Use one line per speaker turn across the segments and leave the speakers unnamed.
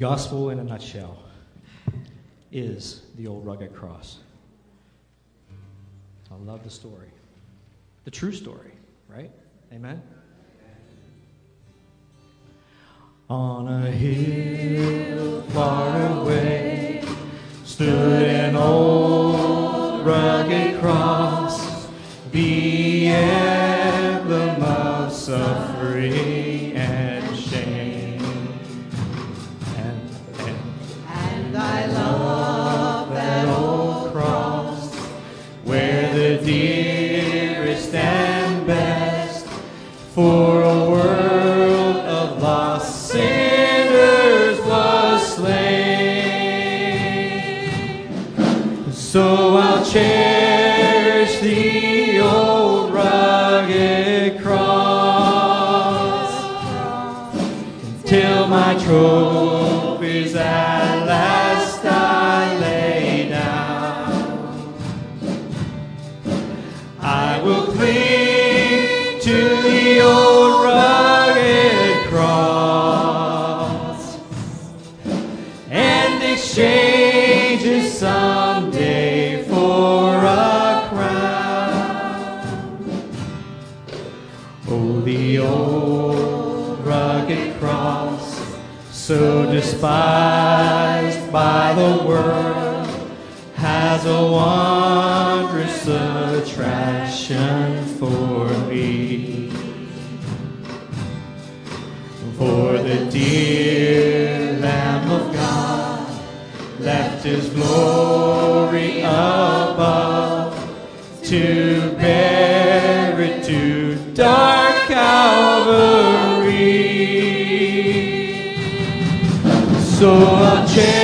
gospel in a nutshell is the old rugged cross. I love the story. The true story, right? Amen? On a hill far away stood an old rugged cross. Be. cross, so despised by the world, has a wondrous attraction for me. For the dear Lamb of God left his glory above to bear it to die. so unchanged.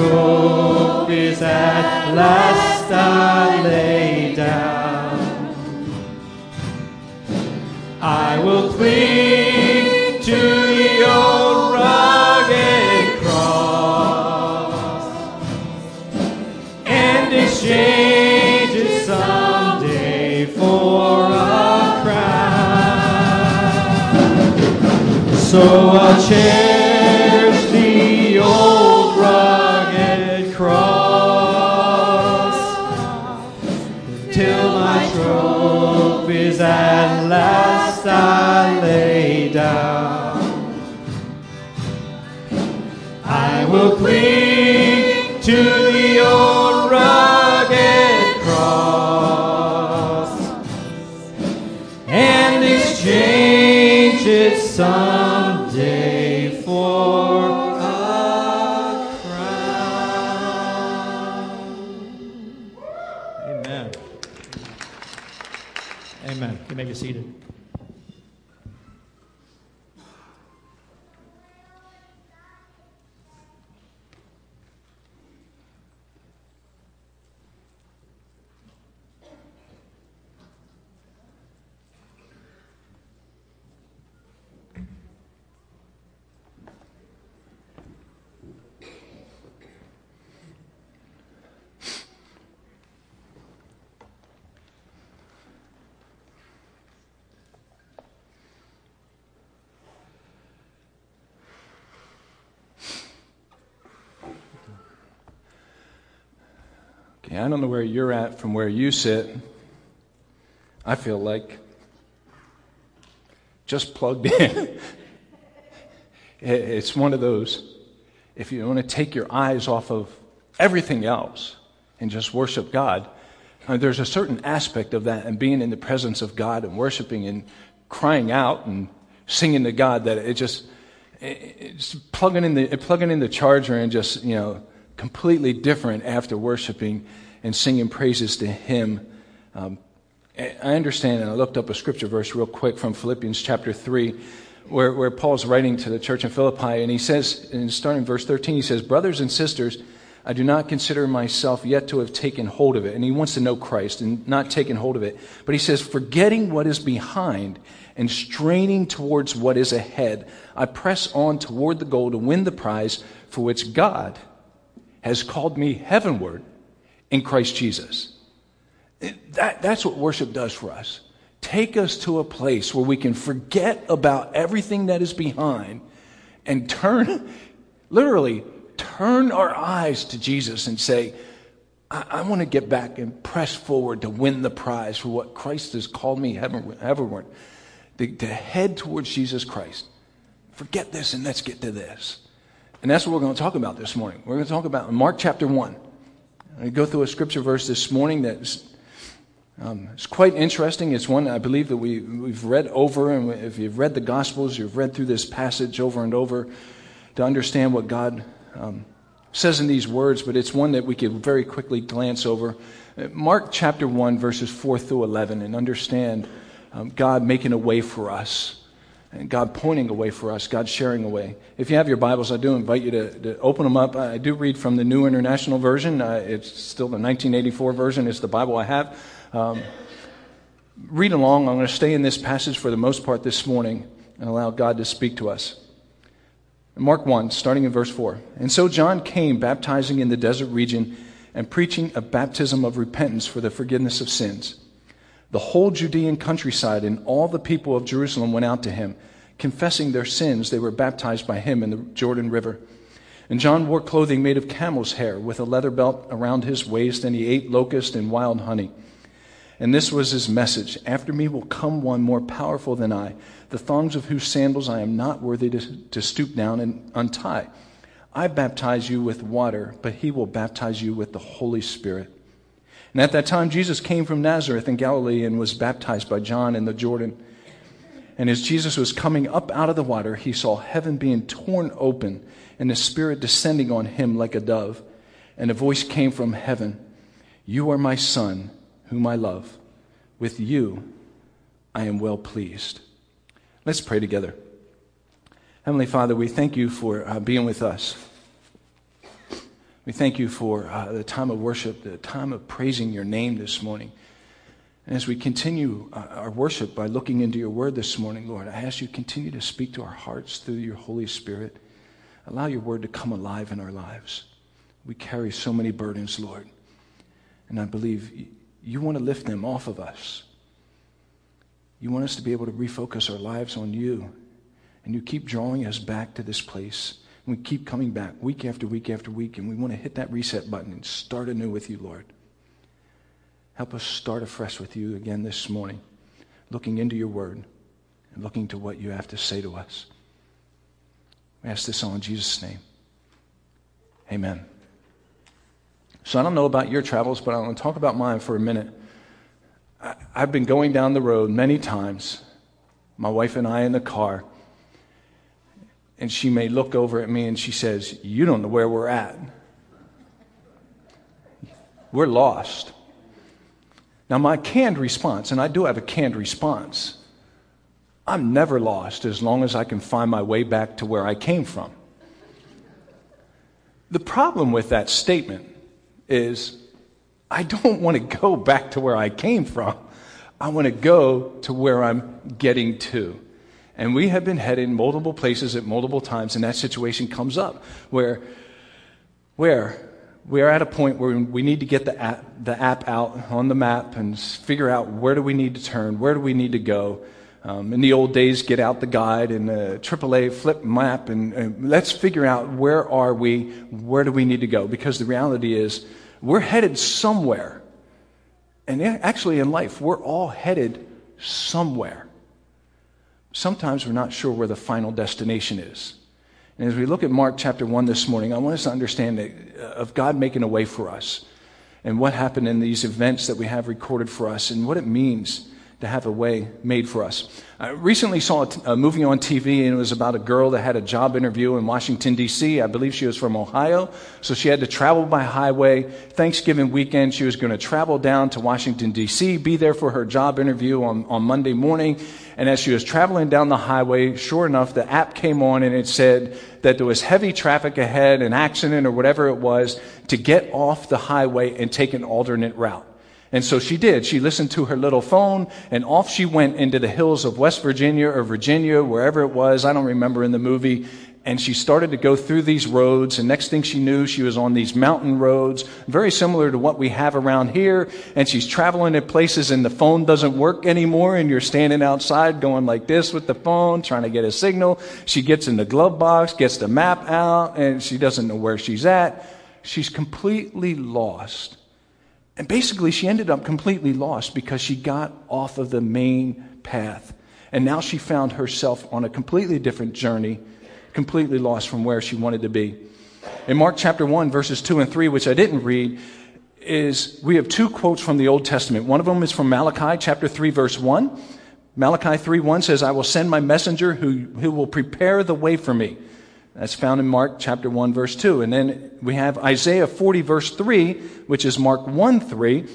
trophies at last I lay down. I will cling to the old rugged cross and exchange it someday for a crown.
So
I'll change. I
don't know where you're at from where you sit. I feel like just plugged in. it's one of those, if you want to take your eyes off of everything else and just worship God, uh, there's a certain aspect of that and being in the presence of God and worshiping and crying out and singing to God that it just, it's plugging in the, plugging in the charger and just, you know, completely different after worshiping and singing praises to Him. Um, I understand, and I looked up a scripture verse real quick from Philippians chapter 3, where, where Paul's writing to the church in Philippi, and he says, in starting verse 13, he says, Brothers and sisters, I do not consider myself yet to have taken hold of it. And he wants to know Christ and not taken hold of it. But he says, Forgetting what is behind and straining towards what is ahead, I press on toward the goal to win the prize for which God has called me heavenward in Christ Jesus. That, that's what worship does for us. Take us to a place where we can forget about everything that is behind and turn, literally, turn our eyes to Jesus and say, I, I want to get back and press forward to win the prize for what Christ has called me heavenward, to, to head towards Jesus Christ. Forget this and let's get to this. And that's what we're going to talk about this morning. We're going to talk about Mark chapter 1. I go through a scripture verse this morning that's um, it's quite interesting. It's one I believe that we, we've read over, and if you've read the Gospels, you've read through this passage over and over to understand what God um, says in these words, but it's one that we could very quickly glance over. Uh, Mark chapter 1, verses 4 through 11, and understand um, God making a way for us God pointing a way for us, God sharing a way. If you have your Bibles, I do invite you to, to open them up. I do read from the New International Version. Uh, it's still the 1984 version, it's the Bible I have. Um, read along. I'm going to stay in this passage for the most part this morning and allow God to speak to us. Mark 1, starting in verse 4. And so John came baptizing in the desert region and preaching a baptism of repentance for the forgiveness of sins. The whole Judean countryside and all the people of Jerusalem went out to him. Confessing their sins, they were baptized by him in the Jordan River. And John wore clothing made of camel's hair with a leather belt around his waist, and he ate locust and wild honey. And this was his message After me will come one more powerful than I, the thongs of whose sandals I am not worthy to, to stoop down and untie. I baptize you with water, but he will baptize you with the Holy Spirit. And at that time, Jesus came from Nazareth in Galilee and was baptized by John in the Jordan. And as Jesus was coming up out of the water, he saw heaven being torn open and the Spirit descending on him like a dove. And a voice came from heaven You are my Son, whom I love. With you I am well pleased. Let's pray together. Heavenly Father, we thank you for uh, being with us. We thank you for uh, the time of worship, the time of praising your name this morning. And as we continue uh, our worship by looking into your word this morning, Lord, I ask you to continue to speak to our hearts through your Holy Spirit. Allow your word to come alive in our lives. We carry so many burdens, Lord. And I believe you want to lift them off of us. You want us to be able to refocus our lives on you. And you keep drawing us back to this place we keep coming back week after week after week, and we want to hit that reset button and start anew with you, Lord. Help us start afresh with you again this morning, looking into your word. and looking to what you have to say to us. We ask this all in Jesus' name. Amen. So I don't know about your travels, but I want to talk about mine for a minute. I, I've been going down the road many times, my wife and I in the car, and she may look over at me and she says, You don't know where we're at. We're lost. Now, my canned response, and I do have a canned response, I'm never lost as long as I can find my way back to where I came from. The problem with that statement is I don't want to go back to where I came from. I want to go to where I'm getting to. And we have been heading multiple places at multiple times, and that situation comes up where, where we are at a point where we need to get the app, the app out on the map and figure out where do we need to turn, where do we need to go. Um, in the old days, get out the guide and the AAA flip map and, and let's figure out where are we, where do we need to go. Because the reality is, we're headed somewhere. And actually, in life, we're all headed somewhere. Sometimes we're not sure where the final destination is. And as we look at Mark chapter 1 this morning, I want us to understand that, uh, of God making a way for us and what happened in these events that we have recorded for us and what it means to have a way made for us. I recently saw a, movie on TV, and it was about a girl that had a job interview in Washington, D.C. I believe she was from Ohio, so she had to travel by highway. Thanksgiving weekend, she was going to travel down to Washington, D.C., be there for her job interview on, on Monday morning. And as she was traveling down the highway, sure enough, the app came on and it said that there was heavy traffic ahead, an accident or whatever it was, to get off the highway and take an alternate route. And so she did. She listened to her little phone and off she went into the hills of West Virginia or Virginia, wherever it was. I don't remember in the movie. And she started to go through these roads. And next thing she knew, she was on these mountain roads, very similar to what we have around here. And she's traveling to places and the phone doesn't work anymore. And you're standing outside going like this with the phone, trying to get a signal. She gets in the glove box, gets the map out, and she doesn't know where she's at. She's completely lost. And basically, she ended up completely lost because she got off of the main path. And now she found herself on a completely different journey, completely lost from where she wanted to be. In Mark chapter 1, verses 2 and 3, which I didn't read, is we have two quotes from the Old Testament. One of them is from Malachi chapter 3, verse 1. Malachi 3 1 says, I will send my messenger who, who will prepare the way for me. That's found in Mark chapter 1 verse 2. And then we have Isaiah 40 verse 3, which is Mark 1 3,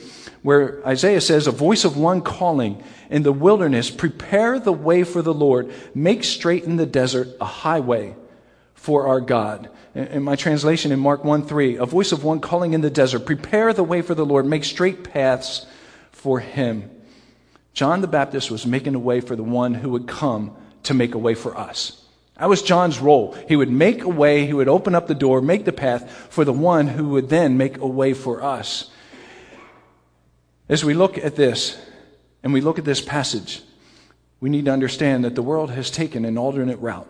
where Isaiah says, A voice of one calling in the wilderness, prepare the way for the Lord, make straight in the desert a highway for our God. In my translation in Mark 1 3, a voice of one calling in the desert, prepare the way for the Lord, make straight paths for him. John the Baptist was making a way for the one who would come to make a way for us. That was John's role. He would make a way, he would open up the door, make the path for the one who would then make a way for us. As we look at this and we look at this passage, we need to understand that the world has taken an alternate route.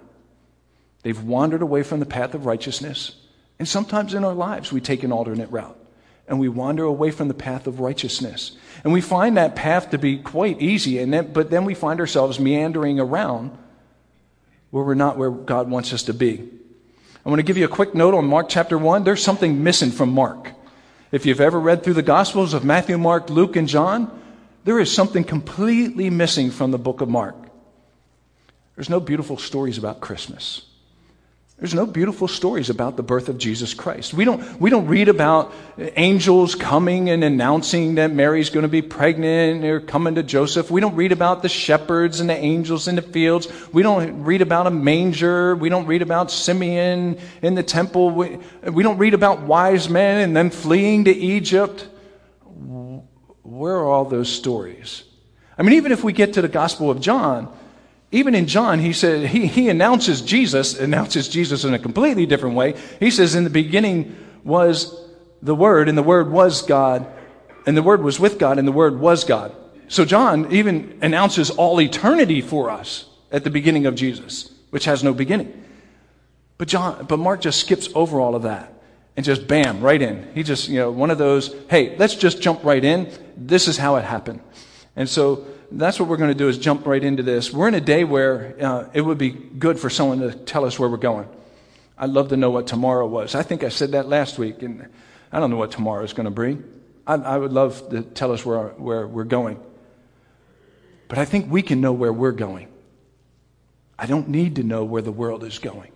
They've wandered away from the path of righteousness. And sometimes in our lives, we take an alternate route and we wander away from the path of righteousness. And we find that path to be quite easy, and then, but then we find ourselves meandering around where we're not where God wants us to be. I want to give you a quick note on Mark chapter 1. There's something missing from Mark. If you've ever read through the Gospels of Matthew, Mark, Luke, and John, there is something completely missing from the book of Mark. There's no beautiful stories about Christmas. There's no beautiful stories about the birth of Jesus Christ. We don't, we don't read about angels coming and announcing that Mary's going to be pregnant or coming to Joseph. We don't read about the shepherds and the angels in the fields. We don't read about a manger. We don't read about Simeon in the temple. We, we don't read about wise men and them fleeing to Egypt. Where are all those stories? I mean, even if we get to the Gospel of John, even in John, he said he, he announces Jesus, announces Jesus in a completely different way. He says, In the beginning was the Word, and the Word was God, and the Word was with God, and the Word was God. So John even announces all eternity for us at the beginning of Jesus, which has no beginning. But John, but Mark just skips over all of that and just bam, right in. He just, you know, one of those, hey, let's just jump right in. This is how it happened. And so that's what we're going to do is jump right into this. We're in a day where uh, it would be good for someone to tell us where we're going. I'd love to know what tomorrow was. I think I said that last week, and I don't know what tomorrow is going to bring. I, I would love to tell us where, where we're going. But I think we can know where we're going. I don't need to know where the world is going.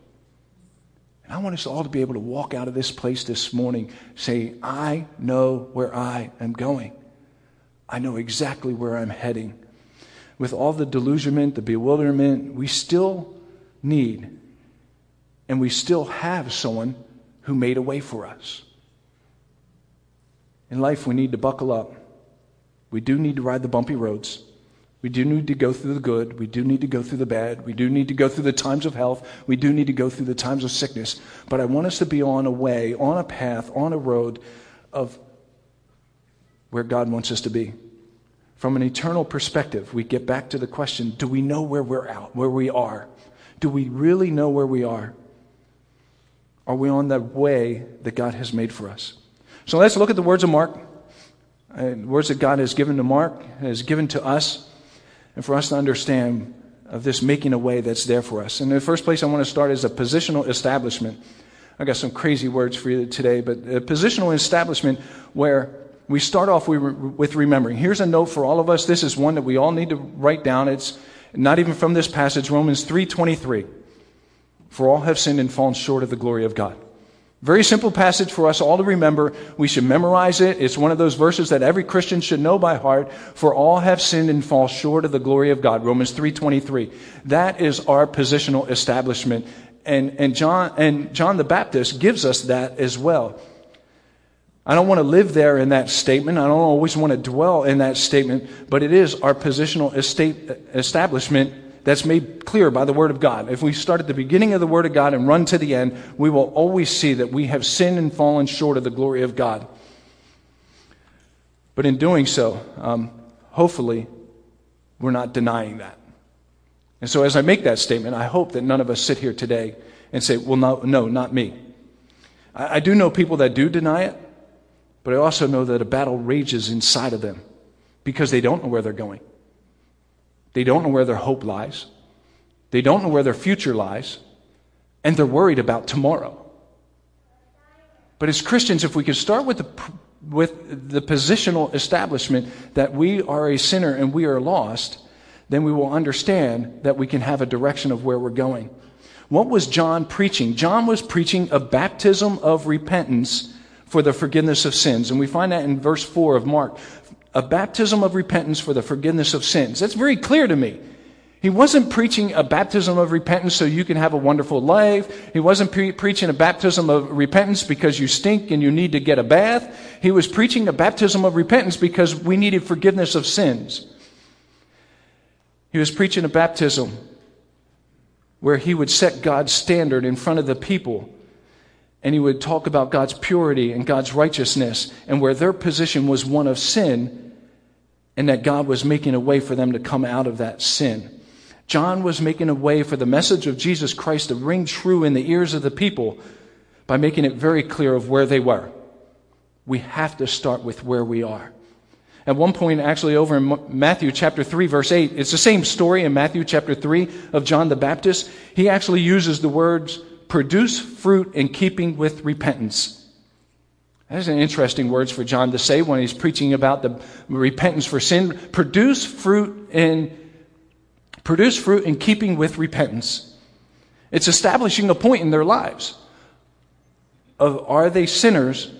And I want us all to be able to walk out of this place this morning saying, I know where I am going. I know exactly where I'm heading. With all the delusionment, the bewilderment, we still need and we still have someone who made a way for us. In life, we need to buckle up. We do need to ride the bumpy roads. We do need to go through the good. We do need to go through the bad. We do need to go through the times of health. We do need to go through the times of sickness. But I want us to be on a way, on a path, on a road of where God wants us to be. From an eternal perspective, we get back to the question do we know where we're out, where we are? Do we really know where we are? Are we on the way that God has made for us? So let's look at the words of Mark, uh, words that God has given to Mark, has given to us, and for us to understand of this making a way that's there for us. And the first place I want to start is a positional establishment. I got some crazy words for you today, but a positional establishment where we start off with remembering. Here's a note for all of us. This is one that we all need to write down. It's not even from this passage, Romans 3:23. For all have sinned and fallen short of the glory of God. Very simple passage for us all to remember. We should memorize it. It's one of those verses that every Christian should know by heart. For all have sinned and fall short of the glory of God. Romans 3:23. That is our positional establishment. And, and John and John the Baptist gives us that as well. I don't want to live there in that statement. I don't always want to dwell in that statement, but it is our positional estate, establishment that's made clear by the Word of God. If we start at the beginning of the Word of God and run to the end, we will always see that we have sinned and fallen short of the glory of God. But in doing so, um, hopefully, we're not denying that. And so, as I make that statement, I hope that none of us sit here today and say, well, no, no not me. I, I do know people that do deny it, but I also know that a battle rages inside of them because they don't know where they're going. They don't know where their hope lies. They don't know where their future lies. And they're worried about tomorrow. But as Christians, if we could start with the, with the positional establishment that we are a sinner and we are lost, then we will understand that we can have a direction of where we're going. What was John preaching? John was preaching a baptism of repentance for the forgiveness of sins. And we find that in verse 4 of Mark a baptism of repentance for the forgiveness of sins. That's very clear to me. He wasn't preaching a baptism of repentance so you can have a wonderful life. He wasn't pre- preaching a baptism of repentance because you stink and you need to get a bath. He was preaching a baptism of repentance because we needed forgiveness of sins. He was preaching a baptism where he would set God's standard in front of the people and he would talk about God's purity and God's righteousness, and where their position was one of sin, and that God was making a way for them to come out of that sin. John was making a way for the message of Jesus Christ to ring true in the ears of the people by making it very clear of where they were. We have to start with where we are. At one point, actually, over in Matthew chapter 3, verse 8, it's the same story in Matthew chapter 3 of John the Baptist. He actually uses the words produce fruit in keeping with repentance. That's an interesting words for John to say when he's preaching about the repentance for sin. Produce fruit in produce fruit in keeping with repentance. It's establishing a point in their lives of are they sinners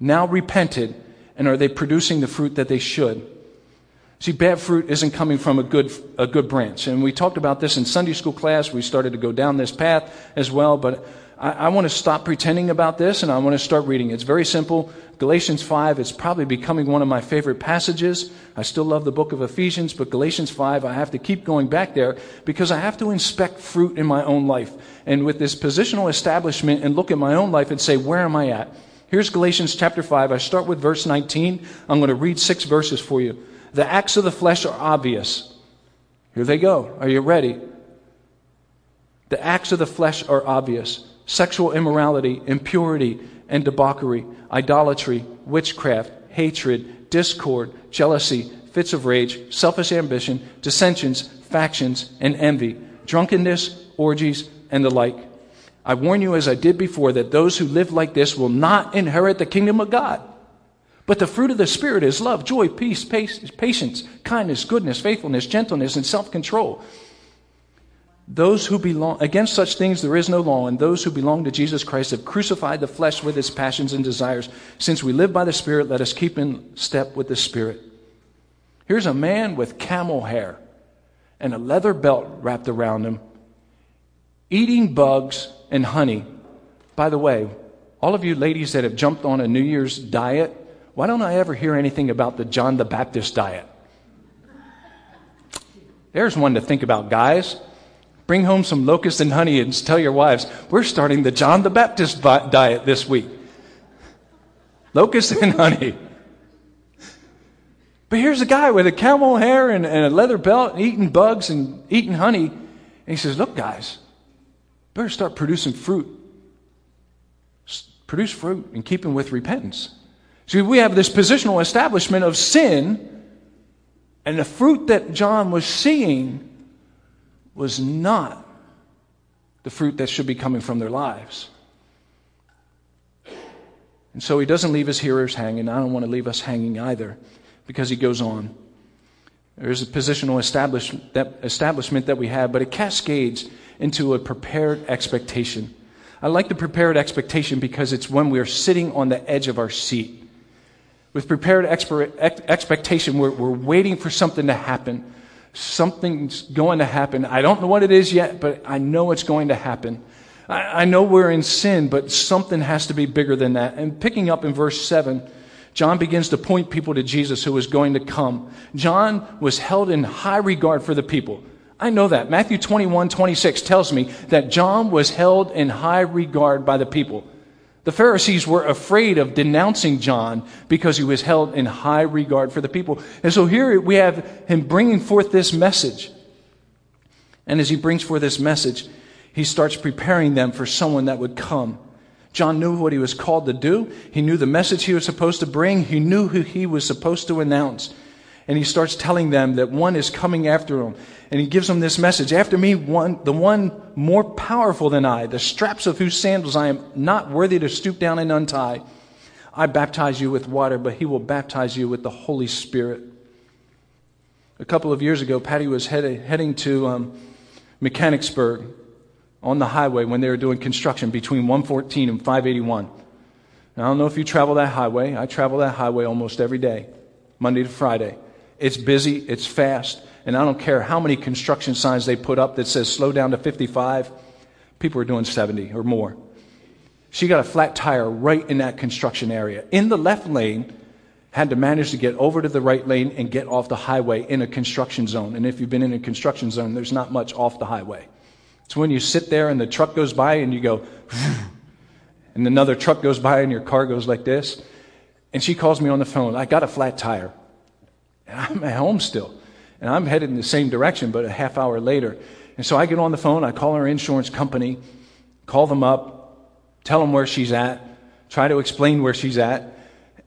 now repented and are they producing the fruit that they should? See, bad fruit isn't coming from a good, a good branch. And we talked about this in Sunday school class. We started to go down this path as well. But I, I want to stop pretending about this and I want to start reading. It's very simple. Galatians 5, it's probably becoming one of my favorite passages. I still love the book of Ephesians, but Galatians 5, I have to keep going back there because I have to inspect fruit in my own life. And with this positional establishment and look at my own life and say, where am I at? Here's Galatians chapter 5. I start with verse 19. I'm going to read six verses for you. The acts of the flesh are obvious. Here they go. Are you ready? The acts of the flesh are obvious sexual immorality, impurity, and debauchery, idolatry, witchcraft, hatred, discord, jealousy fits of rage, selfish ambition, dissensions, factions, and envy, drunkenness, orgies, and the like. I warn you, as I did before, that those who live like this will not inherit the kingdom of God. But the fruit of the Spirit is love, joy, peace, patience, kindness, goodness, faithfulness, gentleness, and self control. Those who belong, against such things there is no law, and those who belong to Jesus Christ have crucified the flesh with its passions and desires. Since we live by the Spirit, let us keep in step with the Spirit. Here's a man with camel hair and a leather belt wrapped around him, eating bugs and honey. By the way, all of you ladies that have jumped on a New Year's diet, why don't I ever hear anything about the John the Baptist diet? There's one to think about, guys. Bring home some locusts and honey and tell your wives, we're starting the John the Baptist diet this week. Locusts and honey. But here's a guy with a camel hair and, and a leather belt, and eating bugs and eating honey. And he says, Look, guys, better start producing fruit. Produce fruit in keeping with repentance. See, we have this positional establishment of sin, and the fruit that John was seeing was not the fruit that should be coming from their lives. And so he doesn't leave his hearers hanging. I don't want to leave us hanging either because he goes on. There's a positional establishment that, establishment that we have, but it cascades into a prepared expectation. I like the prepared expectation because it's when we're sitting on the edge of our seat. With prepared expectation, we're, we're waiting for something to happen something's going to happen. I don't know what it is yet, but I know it's going to happen. I, I know we're in sin, but something has to be bigger than that. And picking up in verse 7, John begins to point people to Jesus who is going to come. John was held in high regard for the people. I know that. Matthew 21, 26 tells me that John was held in high regard by the people. The Pharisees were afraid of denouncing John because he was held in high regard for the people. And so here we have him bringing forth this message. And as he brings forth this message, he starts preparing them for someone that would come. John knew what he was called to do. He knew the message he was supposed to bring. He knew who he was supposed to announce. And he starts telling them that one is coming after him and he gives them this message After me, one, the one more powerful than I, the straps of whose sandals I am not worthy to stoop down and untie. I baptize you with water, but he will baptize you with the Holy Spirit. A couple of years ago, Patty was headed, heading to um, Mechanicsburg on the highway when they were doing construction between 114 and 581. Now, I don't know if you travel that highway. I travel that highway almost every day, Monday to Friday. It's busy, it's fast, and I don't care how many construction signs they put up that says slow down to 55, people are doing 70 or more. She got a flat tire right in that construction area. In the left lane, had to manage to get over to the right lane and get off the highway in a construction zone. And if you've been in a construction zone, there's not much off the highway. It's when you sit there and the truck goes by and you go, and another truck goes by and your car goes like this. And she calls me on the phone. I got a flat tire. I'm at home still. And I'm headed in the same direction, but a half hour later. And so I get on the phone, I call our insurance company, call them up, tell them where she's at, try to explain where she's at.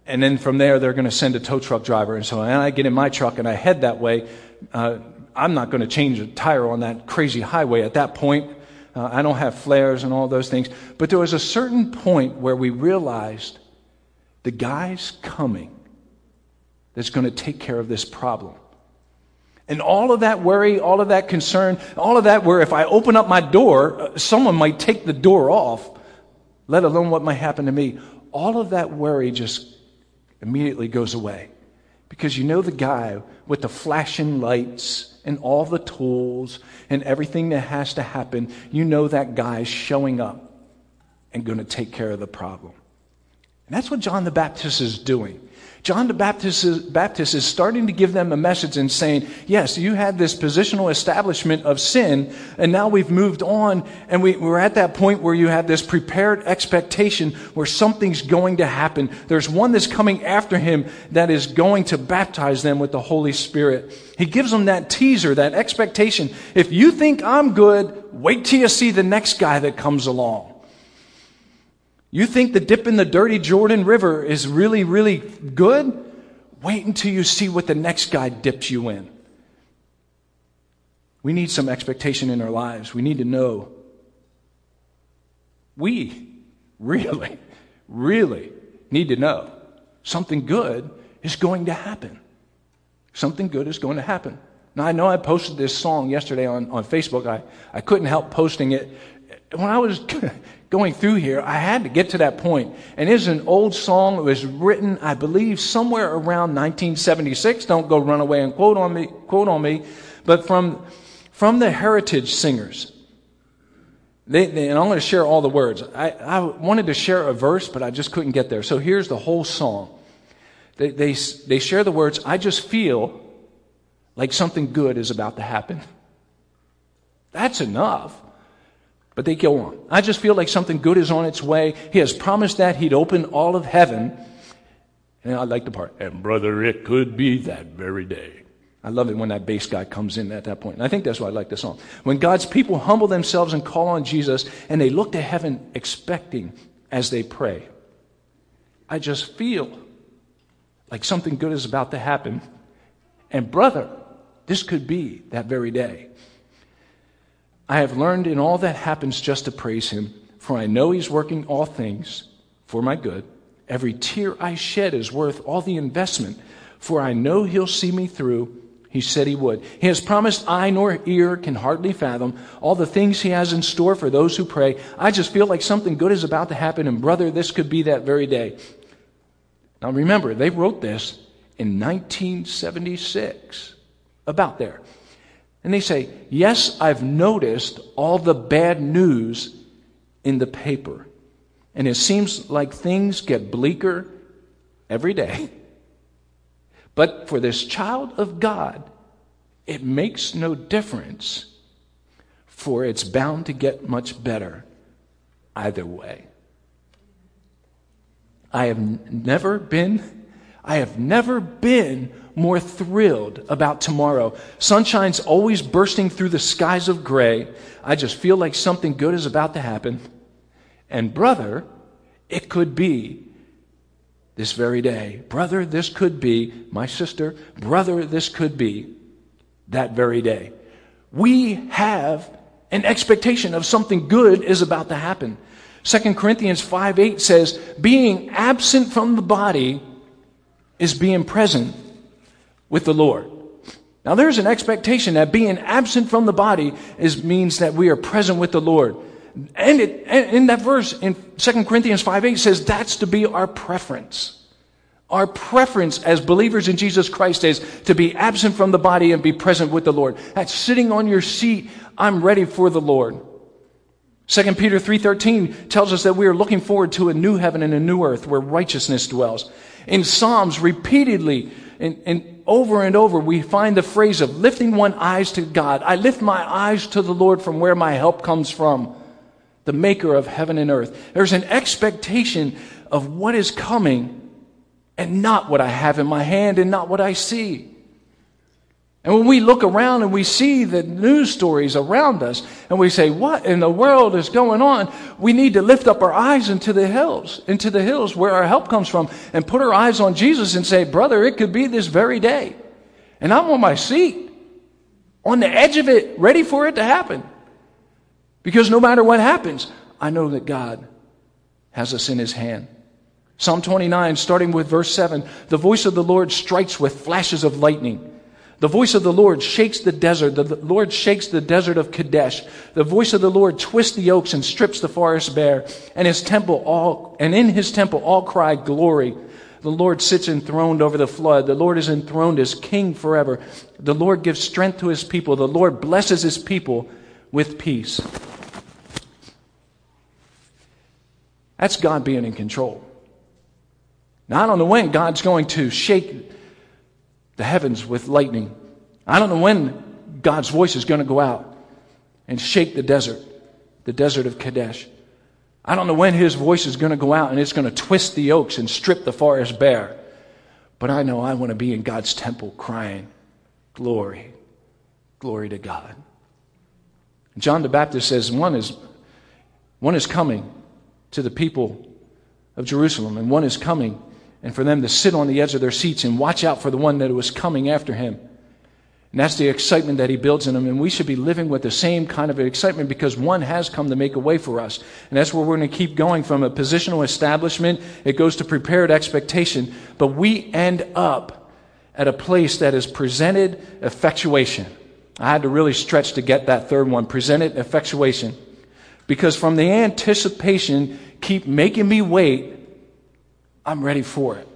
And then from there, they're going to send a tow truck driver. And so and I get in my truck and I head that way. Uh, I'm not going to change a tire on that crazy highway at that point. Uh, I don't have flares and all those things. But there was a certain point where we realized the guy's coming that's going to take care of this problem. And all of that worry, all of that concern, all of that where if I open up my door, uh, someone might take the door off, let alone what might happen to me. All of that worry just immediately goes away. Because you know the guy with the flashing lights and all the tools and everything that has to happen, you know that guy's showing up and going to take care of the problem. And that's what John the Baptist is doing. John the Baptist is, Baptist is, starting to give them a message and saying, yes, you had this positional establishment of sin, and now we've moved on, and we, we're at that point where you have this prepared expectation where something's going to happen. There's one that's coming after him that is going to baptize them with the Holy Spirit. He gives them that teaser, that expectation. If you think I'm good, wait till you see the next guy that comes along. You think the dip in the dirty Jordan River is really, really good? Wait until you see what the next guy dips you in. We need some expectation in our lives. We need to know. We really, really need to know something good is going to happen. Something good is going to happen. Now, I know I posted this song yesterday on, on Facebook. I, I couldn't help posting it. When I was going through here, I had to get to that point. And it's an old song. It was written, I believe, somewhere around 1976. Don't go run away and quote on me, quote on me. But from, from the Heritage Singers. They, they, and I'm going to share all the words. I, I wanted to share a verse, but I just couldn't get there. So here's the whole song. They, they, they share the words, I just feel like something good is about to happen. That's enough. But they go on. I just feel like something good is on its way. He has promised that he'd open all of heaven. And I like the part, and brother, it could be that very day. I love it when that bass guy comes in at that point. And I think that's why I like the song. When God's people humble themselves and call on Jesus and they look to heaven expecting as they pray, I just feel like something good is about to happen. And brother, this could be that very day. I have learned in all that happens just to praise him, for I know he's working all things for my good. Every tear I shed is worth all the investment, for I know he'll see me through. He said he would. He has promised eye nor ear can hardly fathom all the things he has in store for those who pray. I just feel like something good is about to happen, and brother, this could be that very day. Now remember, they wrote this in 1976, about there. And they say, Yes, I've noticed all the bad news in the paper. And it seems like things get bleaker every day. But for this child of God, it makes no difference, for it's bound to get much better either way. I have never been, I have never been more thrilled about tomorrow. Sunshine's always bursting through the skies of gray. I just feel like something good is about to happen. And brother, it could be this very day. Brother, this could be, my sister, brother, this could be that very day. We have an expectation of something good is about to happen. 2 Corinthians 5 8 says, being absent from the body is being present with the Lord. Now there's an expectation that being absent from the body is, means that we are present with the Lord. And, it, and in that verse in 2 Corinthians 5 8 says that's to be our preference. Our preference as believers in Jesus Christ is to be absent from the body and be present with the Lord. That's sitting on your seat. I'm ready for the Lord. 2 Peter 3:13 tells us that we are looking forward to a new heaven and a new earth where righteousness dwells. In Psalms repeatedly and, and over and over we find the phrase of lifting one eyes to God. I lift my eyes to the Lord from where my help comes from, the maker of heaven and earth. There's an expectation of what is coming and not what I have in my hand and not what I see. And when we look around and we see the news stories around us and we say, what in the world is going on? We need to lift up our eyes into the hills, into the hills where our help comes from and put our eyes on Jesus and say, brother, it could be this very day. And I'm on my seat, on the edge of it, ready for it to happen. Because no matter what happens, I know that God has us in his hand. Psalm 29, starting with verse 7, the voice of the Lord strikes with flashes of lightning. The voice of the Lord shakes the desert. The Lord shakes the desert of Kadesh. The voice of the Lord twists the oaks and strips the forest bare. And his temple all, and in his temple all cry glory. The Lord sits enthroned over the flood. The Lord is enthroned as king forever. The Lord gives strength to his people. The Lord blesses his people with peace. That's God being in control. I don't know when God's going to shake the heavens with lightning. I don't know when God's voice is going to go out and shake the desert, the desert of Kadesh. I don't know when his voice is going to go out and it's going to twist the oaks and strip the forest bare. But I know I want to be in God's temple crying, Glory, glory to God. John the Baptist says one is, one is coming to the people of Jerusalem, and one is coming and for them to sit on the edge of their seats and watch out for the one that was coming after him. And that's the excitement that he builds in them. And we should be living with the same kind of excitement because one has come to make a way for us. And that's where we're going to keep going from a positional establishment. It goes to prepared expectation. But we end up at a place that is presented effectuation. I had to really stretch to get that third one presented effectuation. Because from the anticipation, keep making me wait, I'm ready for it.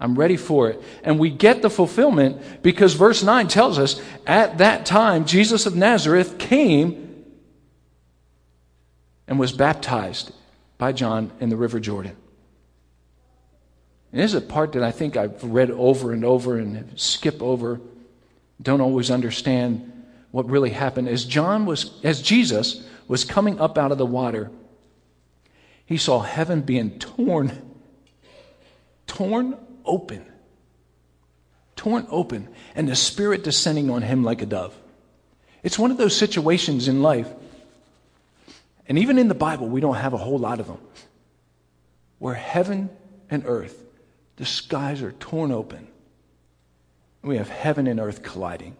I'm ready for it. And we get the fulfillment because verse 9 tells us at that time, Jesus of Nazareth came and was baptized by John in the River Jordan. And this is a part that I think I've read over and over and skip over, don't always understand what really happened. As John was, as Jesus was coming up out of the water, he saw heaven being torn, torn open. Torn open, and the Spirit descending on him like a dove. It's one of those situations in life, and even in the Bible, we don't have a whole lot of them, where heaven and earth, the skies are torn open. We have heaven and earth colliding.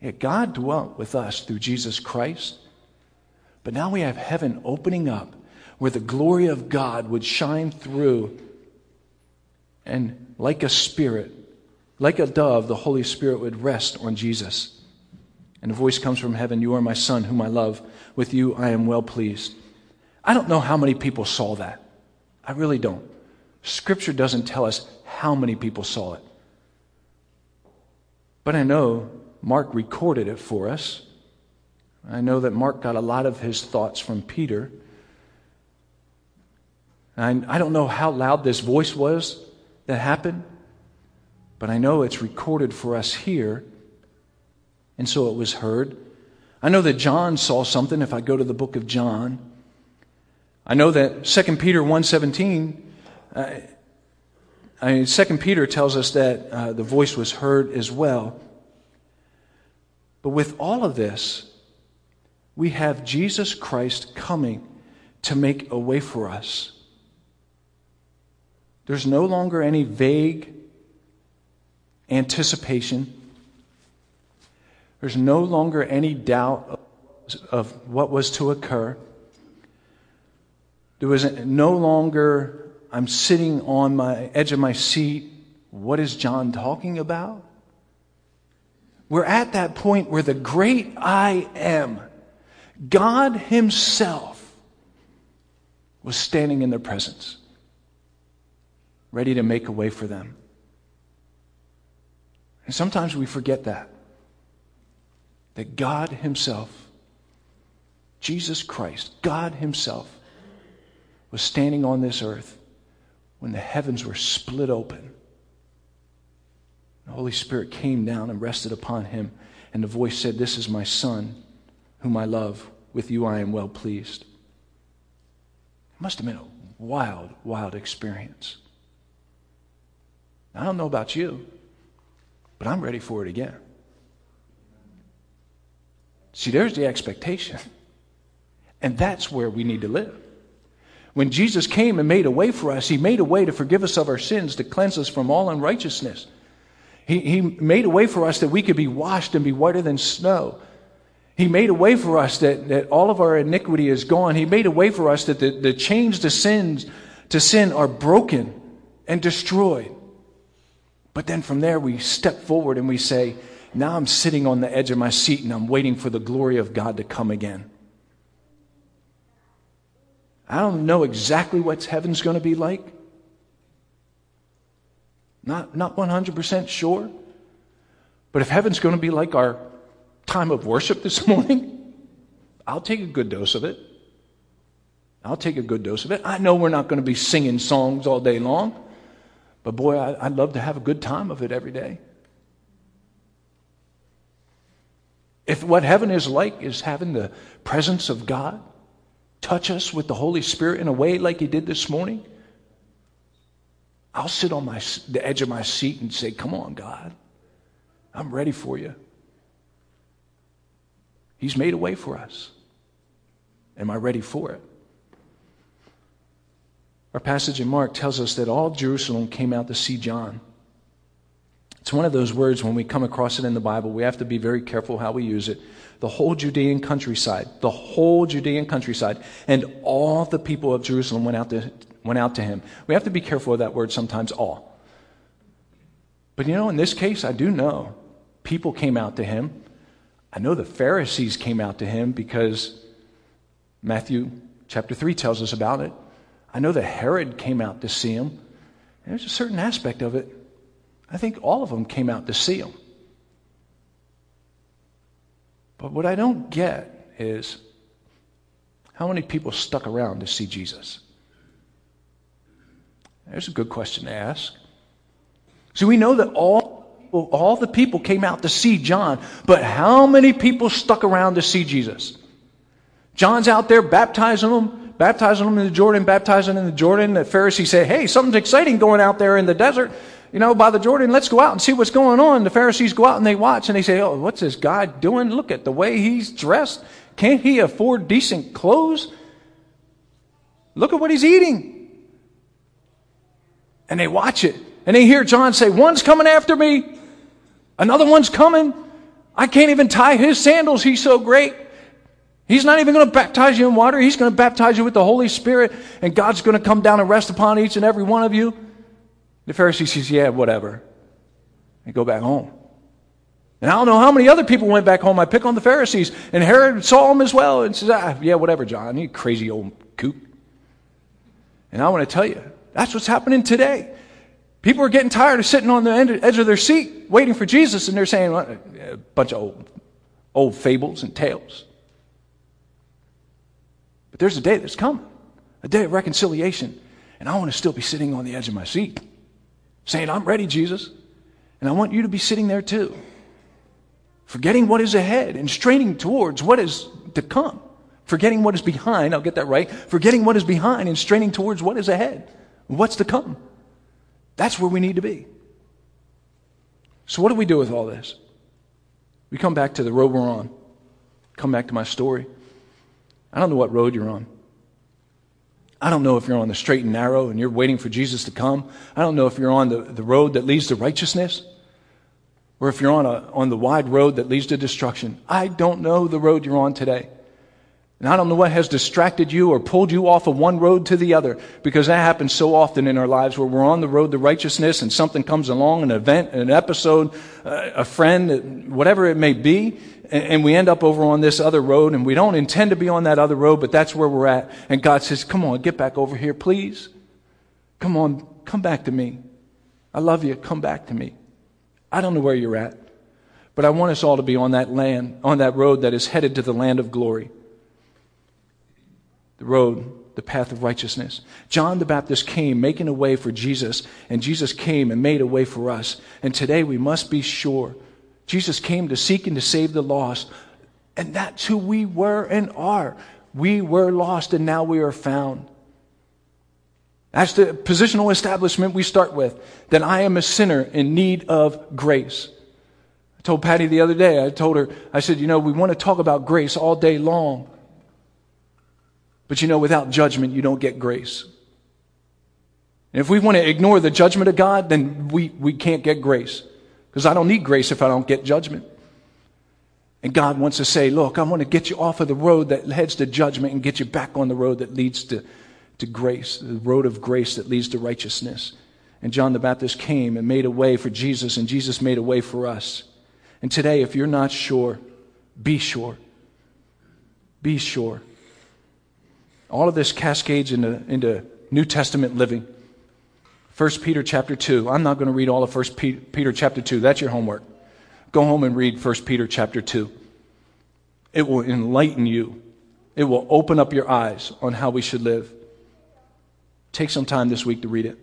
Yet God dwelt with us through Jesus Christ, but now we have heaven opening up where the glory of God would shine through and like a spirit, like a dove, the Holy Spirit would rest on Jesus. And a voice comes from heaven You are my Son, whom I love. With you I am well pleased. I don't know how many people saw that. I really don't. Scripture doesn't tell us how many people saw it. But I know Mark recorded it for us. I know that Mark got a lot of his thoughts from Peter. I, I don't know how loud this voice was that happened, but I know it's recorded for us here, and so it was heard. I know that John saw something if I go to the book of John. I know that 2 Peter 1.17, uh, I mean, 2 Peter tells us that uh, the voice was heard as well. But with all of this, we have Jesus Christ coming to make a way for us. There's no longer any vague anticipation. There's no longer any doubt of, what was to occur. There was no longer, I'm sitting on my edge of my seat. What is John talking about? We're at that point where the great I am, God Himself, was standing in their presence ready to make a way for them. And sometimes we forget that. That God Himself, Jesus Christ, God Himself, was standing on this earth when the heavens were split open. The Holy Spirit came down and rested upon him, and the voice said, This is my Son, whom I love. With you I am well pleased. It must have been a wild, wild experience. I don't know about you, but I'm ready for it again. See, there's the expectation. And that's where we need to live. When Jesus came and made a way for us, He made a way to forgive us of our sins, to cleanse us from all unrighteousness. He, he made a way for us that we could be washed and be whiter than snow. He made a way for us that, that all of our iniquity is gone. He made a way for us that the, the chains to sins to sin are broken and destroyed. But then from there, we step forward and we say, Now I'm sitting on the edge of my seat and I'm waiting for the glory of God to come again. I don't know exactly what heaven's going to be like. Not, not 100% sure. But if heaven's going to be like our time of worship this morning, I'll take a good dose of it. I'll take a good dose of it. I know we're not going to be singing songs all day long. But boy, I, would love to have a good time of it every day. If what heaven is like is having the presence of God touch us with the Holy Spirit in a way like He did this morning, I'll sit on my, the edge of my seat and say, Come on, God, I'm ready for you. He's made a way for us. Am I ready for it? Our passage in Mark tells us that all Jerusalem came out to see John. It's one of those words when we come across it in the Bible, we have to be very careful how we use it. The whole Judean countryside, the whole Judean countryside, and all the people of Jerusalem went out to, went out to him. We have to be careful of that word sometimes, all. But you know, in this case, I do know people came out to him. I know the Pharisees came out to him because Matthew chapter 3 tells us about it. I know that Herod came out to see him. There's a certain aspect of it. I think all of them came out to see him. But what I don't get is how many people stuck around to see Jesus? There's a good question to ask. So we know that all, all the people came out to see John, but how many people stuck around to see Jesus? John's out there baptizing them, baptizing them in the Jordan, baptizing in the Jordan. The Pharisees say, hey, something's exciting going out there in the desert you know, by the Jordan, let's go out and see what's going on. The Pharisees go out and they watch and they say, oh, what's this guy doing? Look at the way he's dressed. Can't he afford decent clothes? Look at what he's eating. And they watch it and they hear John say, one's coming after me. Another one's coming. I can't even tie his sandals. He's so great. He's not even going to baptize you in water. He's going to baptize you with the Holy Spirit and God's going to come down and rest upon each and every one of you. The Pharisee says, Yeah, whatever. And go back home. And I don't know how many other people went back home. I pick on the Pharisees. And Herod saw them as well and says, ah, Yeah, whatever, John. You crazy old coot. And I want to tell you, that's what's happening today. People are getting tired of sitting on the edge of their seat waiting for Jesus, and they're saying well, a bunch of old, old fables and tales. There's a day that's coming, a day of reconciliation, and I want to still be sitting on the edge of my seat saying, I'm ready, Jesus. And I want you to be sitting there too, forgetting what is ahead and straining towards what is to come. Forgetting what is behind, I'll get that right. Forgetting what is behind and straining towards what is ahead, what's to come. That's where we need to be. So, what do we do with all this? We come back to the road we're on. Come back to my story. I don't know what road you're on. I don't know if you're on the straight and narrow and you're waiting for Jesus to come. I don't know if you're on the, the road that leads to righteousness or if you're on, a, on the wide road that leads to destruction. I don't know the road you're on today. And I don't know what has distracted you or pulled you off of one road to the other because that happens so often in our lives where we're on the road to righteousness and something comes along, an event, an episode, uh, a friend, whatever it may be, and we end up over on this other road and we don't intend to be on that other road, but that's where we're at. And God says, come on, get back over here, please. Come on, come back to me. I love you. Come back to me. I don't know where you're at, but I want us all to be on that land, on that road that is headed to the land of glory. The road, the path of righteousness. John the Baptist came making a way for Jesus, and Jesus came and made a way for us. And today we must be sure Jesus came to seek and to save the lost. And that's who we were and are. We were lost and now we are found. That's the positional establishment we start with that I am a sinner in need of grace. I told Patty the other day, I told her, I said, you know, we want to talk about grace all day long. But you know, without judgment, you don't get grace. And if we want to ignore the judgment of God, then we, we can't get grace. Because I don't need grace if I don't get judgment. And God wants to say, Look, I want to get you off of the road that heads to judgment and get you back on the road that leads to, to grace, the road of grace that leads to righteousness. And John the Baptist came and made a way for Jesus, and Jesus made a way for us. And today, if you're not sure, be sure. Be sure. All of this cascades into, into New Testament living. 1 Peter chapter 2. I'm not going to read all of 1 Peter chapter 2. That's your homework. Go home and read 1 Peter chapter 2. It will enlighten you. It will open up your eyes on how we should live. Take some time this week to read it.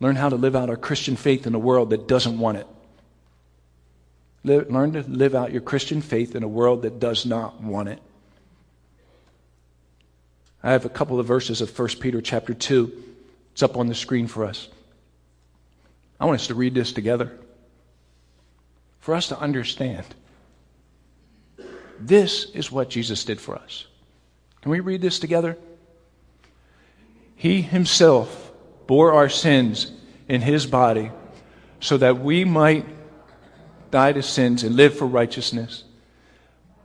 Learn how to live out our Christian faith in a world that doesn't want it. Learn to live out your Christian faith in a world that does not want it. I have a couple of verses of 1 Peter chapter 2 it's up on the screen for us. I want us to read this together. For us to understand. This is what Jesus did for us. Can we read this together? He himself bore our sins in his body so that we might die to sins and live for righteousness.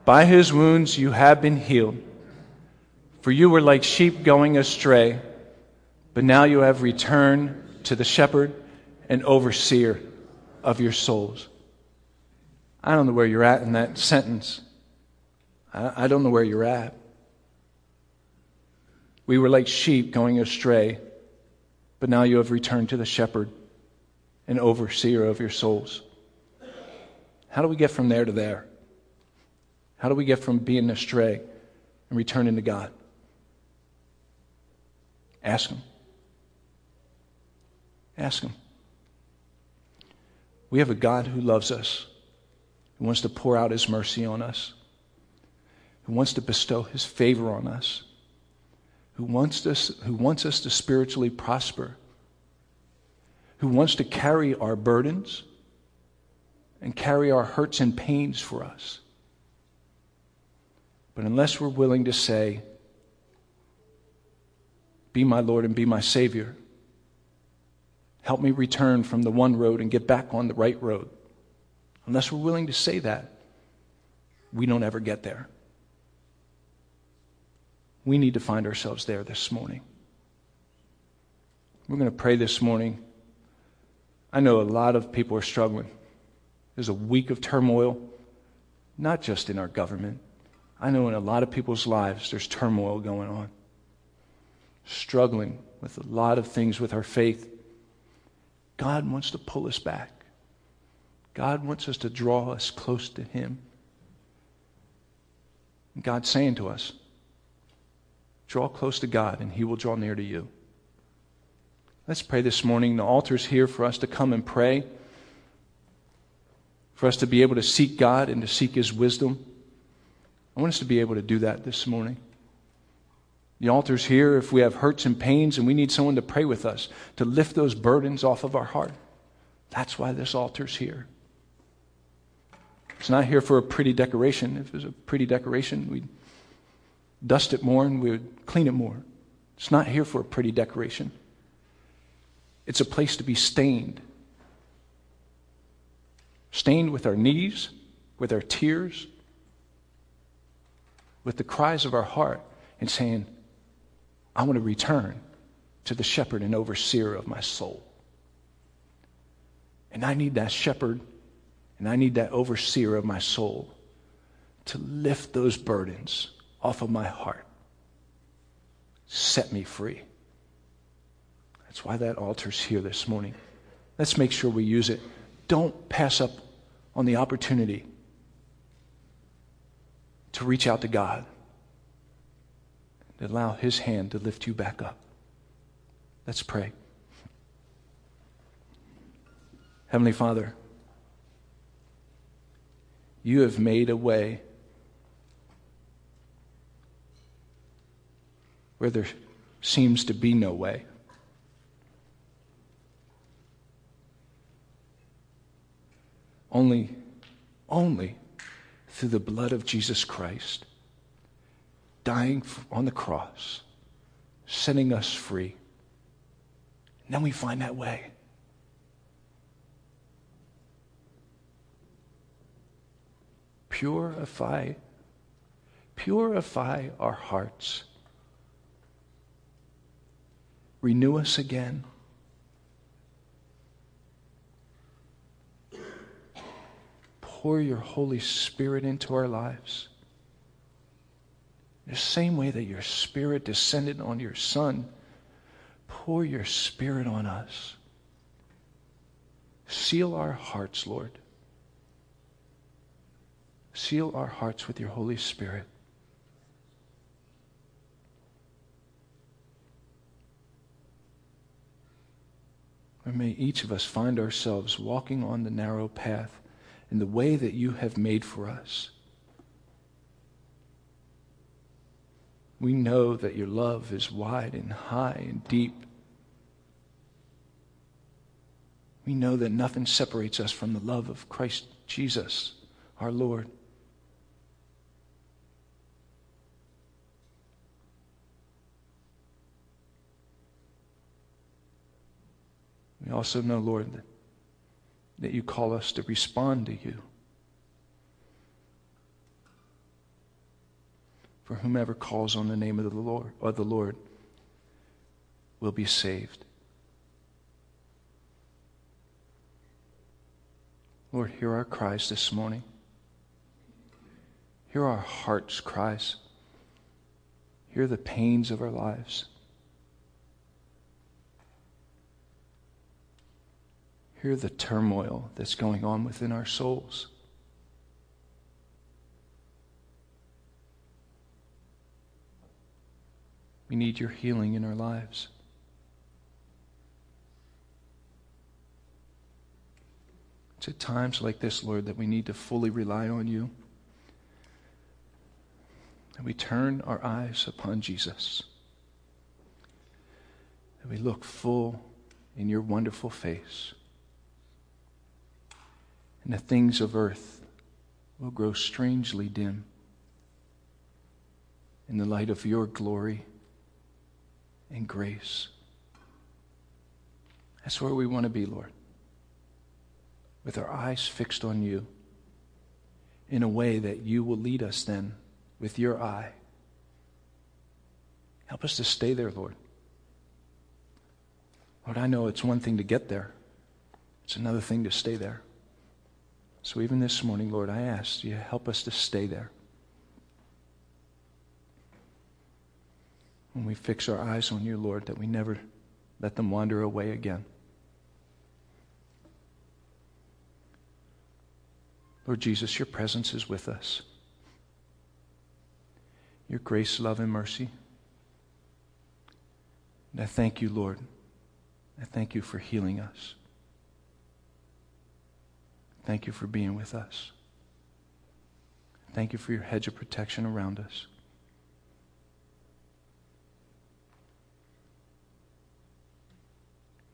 By his wounds you have been healed. For you were like sheep going astray, but now you have returned to the shepherd and overseer of your souls. I don't know where you're at in that sentence. I, don't know where you're at. We were like sheep going astray, but now you have returned to the shepherd and overseer of your souls. How do we get from there to there? How do we get from being astray and returning to God? Ask Him. Ask Him. We have a God who loves us, who wants to pour out His mercy on us, who wants to bestow His favor on us, who wants us, who wants us to spiritually prosper, who wants to carry our burdens and carry our hurts and pains for us. But unless we're willing to say, Be my Lord and be my Savior, help me return from the one road and get back on the right road, unless we're willing to say that, we don't ever get there. We need to find ourselves there this morning. We're going to pray this morning. I know a lot of people are struggling. There's a week of turmoil, not just in our government. I know in a lot of people's lives there's turmoil going on. Struggling with a lot of things with our faith. God wants to pull us back. God wants us to draw us close to Him. God's saying to us, draw close to God and He will draw near to you. Let's pray this morning. The altar's here for us to come and pray, for us to be able to seek God and to seek His wisdom. I want us to be able to do that this morning. The altar's here if we have hurts and pains and we need someone to pray with us, to lift those burdens off of our heart. That's why this altar's here. It's not here for a pretty decoration. If it was a pretty decoration, we'd dust it more and we would clean it more. It's not here for a pretty decoration. It's a place to be stained. Stained with our knees, with our tears, with the cries of our heart, and saying, I want to return to the shepherd and overseer of my soul. And I need that shepherd and I need that overseer of my soul to lift those burdens off of my heart. Set me free. That's why that altar's here this morning. Let's make sure we use it. Don't pass up on the opportunity to reach out to God and allow His hand to lift you back up. Let's pray. Heavenly Father, you have made a way where there seems to be no way. Only, only through the blood of Jesus Christ, dying on the cross, setting us free. And then we find that way. Purify, purify our hearts. Renew us again. pour your Holy Spirit into our lives. The same way that your Spirit descended on your Son, pour your Spirit on us. Seal our hearts, Lord. Seal our hearts with your Holy Spirit. And may each of us find ourselves walking on the narrow path in the way that you have made for us. We know that your love is wide and high and deep. We know that nothing separates us from the love of Christ Jesus, our Lord. We also know, Lord, that you call us to respond to you. For whomever calls on the name of the Lord or the Lord will be saved. Lord, hear our cries this morning. Hear our hearts' cries. Hear the pains of our lives. Hear the turmoil that's going on within our souls. We need your healing in our lives. It's at times like this, Lord, that we need to fully rely on you. And we turn our eyes upon Jesus. And we look full in your wonderful face. And the things of earth will grow strangely dim in the light of your glory and grace. That's where we want to be, Lord with our eyes fixed on you in a way that you will lead us then with your eye. Help us to stay there, Lord. Lord, I know it's one thing to get there, it's another thing to stay there. So even this morning, Lord, I ask you help us to stay there. When we fix our eyes on you, Lord, that we never let them wander away again. Lord Jesus, your presence is with us. Your grace, love, and mercy. And I thank you, Lord. I thank you for healing us. Thank you for being with us. Thank you for your hedge of protection around us.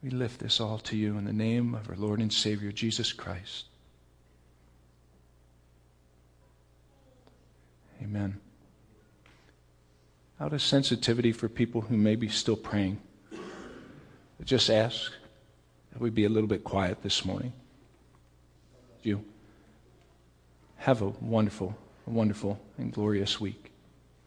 We lift this all to you in the name of our Lord and Savior, Jesus Christ. Amen. Out of sensitivity for people who may be still praying, just ask that we be a little bit quiet this morning. You have a wonderful, wonderful, and glorious week.